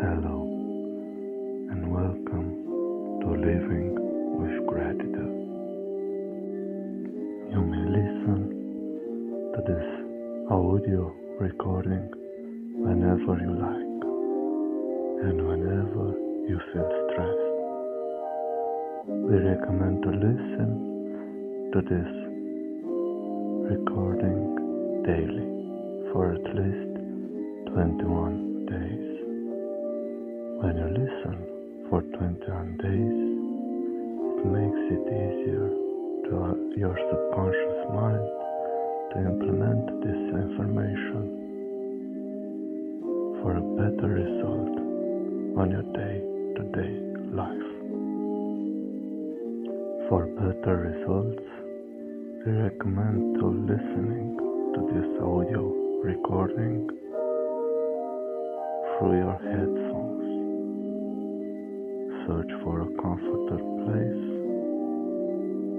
Hello and welcome to Living with Gratitude. You may listen to this audio recording whenever you like and whenever you feel stressed. We recommend to listen to this recording daily for at least 21 days. When you listen for 21 days, it makes it easier to uh, your subconscious mind to implement this information for a better result on your day to day life. For better results, we recommend to listening to this audio recording through your headphones. Search for a comfortable place,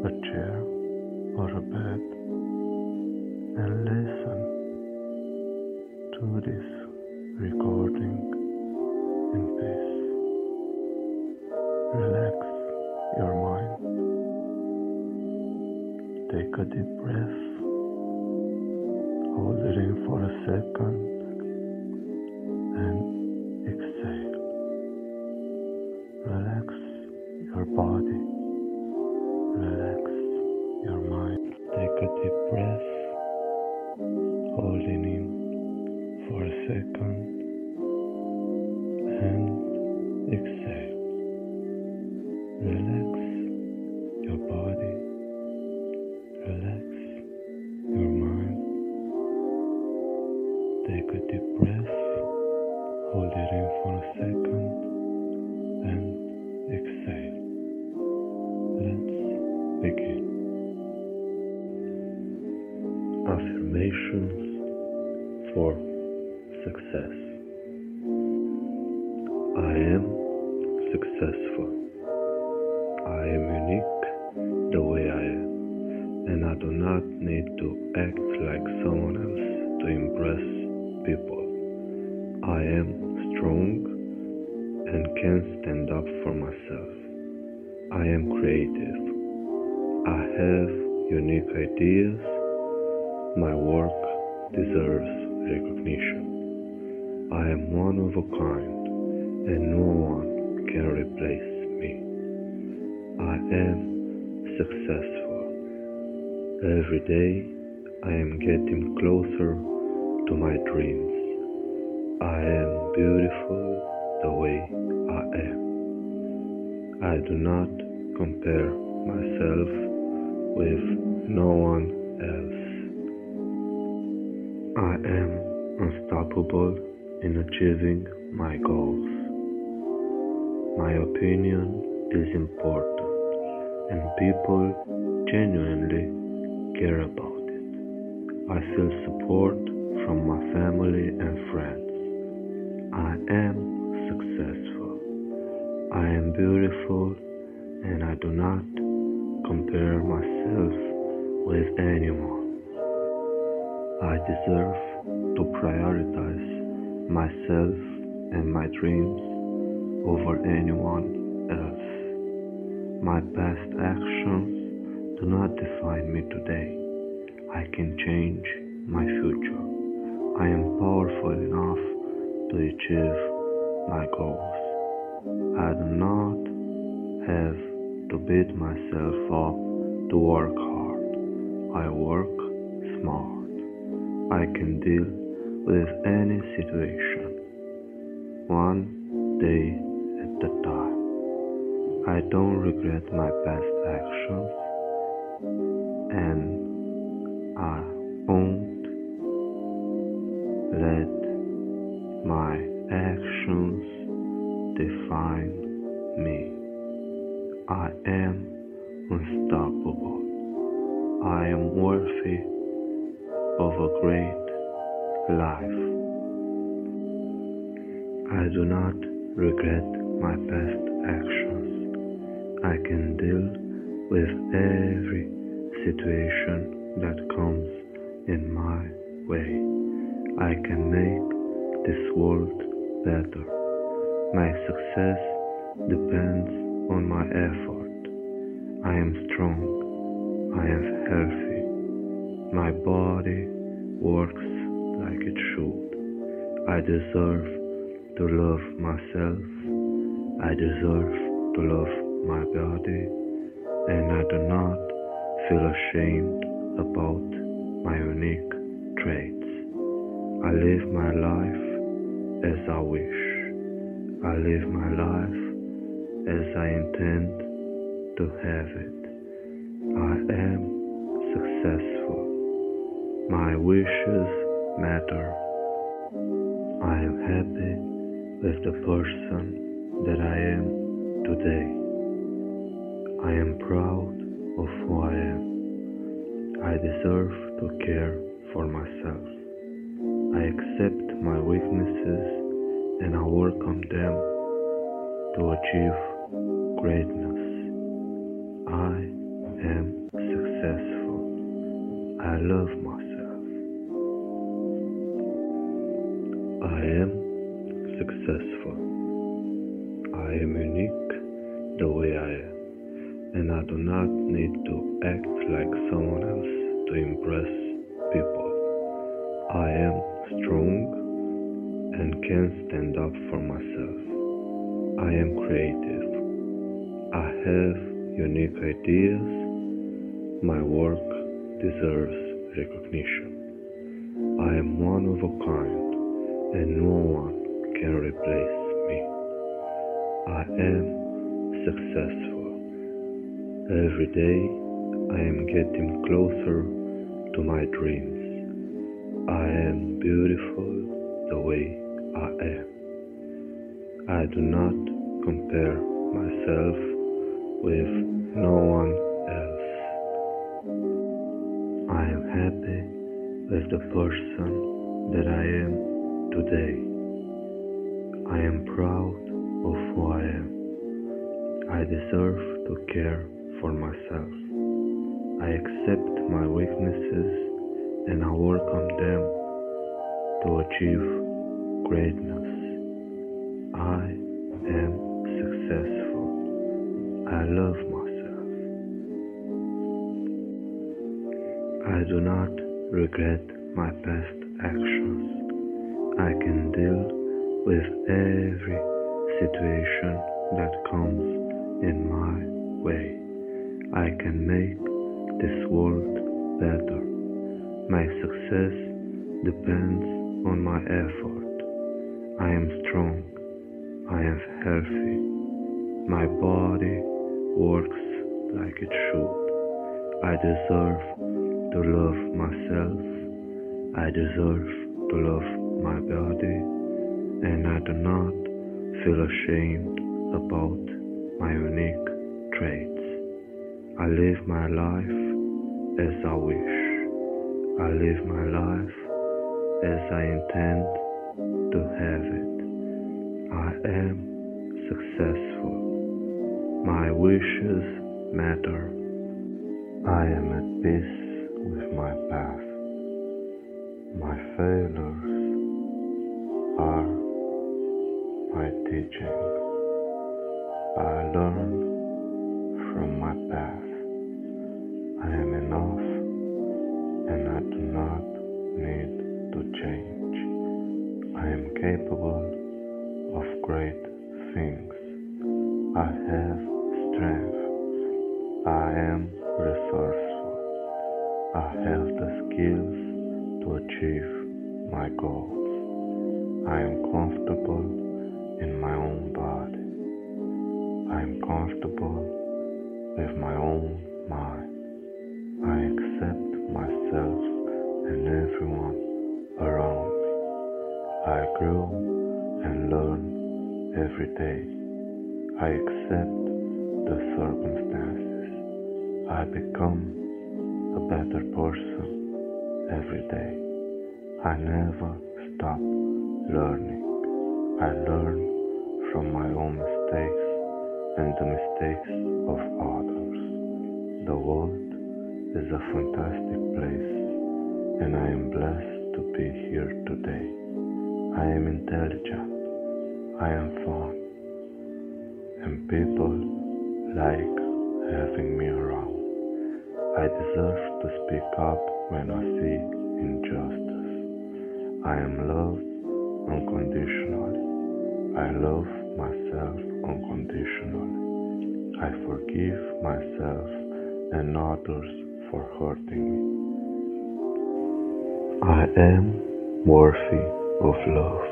a chair or a bed, and listen to this recording in peace. Relax your mind. Take a deep breath. Hold it in for a second deep breath. Hold it in for a second and exhale. Let's begin. Affirmations for success. I am successful. I am unique the way I am, and I do not need to act like someone else to impress people. I am strong and can stand up for myself. I am creative. I have unique ideas. My work deserves recognition. I am one of a kind, and no one can replace me. I am successful. Every day I am getting closer to my dreams. I am beautiful the way I am. I do not compare myself with no one else. I am unstoppable in achieving my goals. My opinion is important and people genuinely care about it. I feel support from my family and friends. I am successful. I am beautiful and I do not compare myself with anyone. I deserve to prioritize myself and my dreams over anyone else. My past actions do not define me today. I can change my future. I am powerful enough to achieve my goals. I do not have to beat myself up to work hard. I work smart. I can deal with any situation, one day at a time. I don't regret my past actions, and I won't let my actions define me. I am unstoppable. I am worthy of a great life. I do not regret my past actions. I can deal with every situation that comes in my way. I can make this world better. My success depends on my effort. I am strong. I am healthy. My body works like it should. I deserve to love myself. I deserve to love my body. And I do not feel ashamed about my unique traits. I live my life as I wish. I live my life as I intend to have it. I am successful. My wishes matter. I am happy with the person that I am today. I am proud of who I am. I deserve to care for myself. I accept my weaknesses and I work on them to achieve greatness. I am successful. I love myself. I am successful. I am unique the way I am, and I do not need to act like someone else to impress people. I am can stand up for myself. I am creative. I have unique ideas. My work deserves recognition. I am one of a kind, and no one can replace me. I am successful. Every day I am getting closer to my dreams. I am beautiful the way I am. I do not compare myself with no one else. I am happy with the person that I am today. I am proud of who I am. I deserve to care for myself. I accept my weaknesses and I work on them to achieve greatness. I am successful. I love myself. I do not regret my past actions. I can deal with every situation that comes in my way. I can make this world better. My success depends on my effort. I am strong. I am healthy. My body works like it should. I deserve to love myself. I deserve to love my body. And I do not feel ashamed about my unique traits. I live my life as I wish. I live my life as I intend to have it. I am successful. My wishes matter. I am at peace with my path. My failures are my teaching. I learn from my path. I am enough and I do not need to change. I am capable of great things. I have strength. I am resourceful. I have the skills to achieve my goals. I am comfortable in my own body. I am comfortable with my own mind. I accept myself and everyone around me. I grow and learn every day. I accept the circumstances. I become a better person every day. I never stop learning. I learn from my own mistakes and the mistakes of others. The world is a fantastic place and I am blessed to be here today. I am intelligent. I am fun. and people like having me around. I deserve to speak up when I see injustice. I am loved unconditionally. I love myself unconditionally. I forgive myself and others for hurting me. I am worthy of love.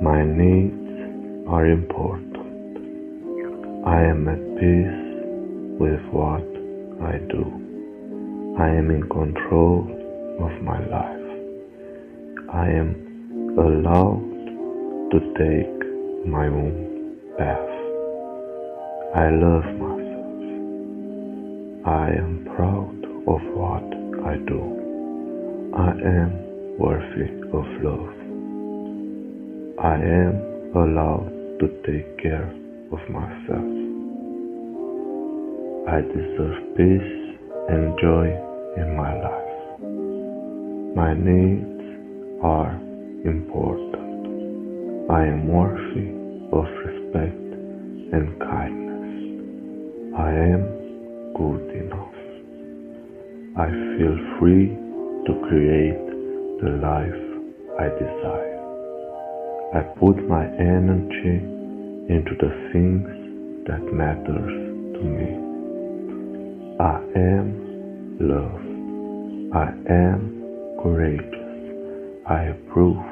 My needs are important. I am at peace with what I do. I am in control of my life. I am allowed to take my own path. I love myself. I am proud of what I do. I am worthy of love. I am allowed to take care of myself. I deserve peace and joy in my life. My needs are important. I am worthy of respect and kindness. I am good enough. I feel free to create the life I desire. I put my energy into the things that matters to me. I am love. I am courageous. I approve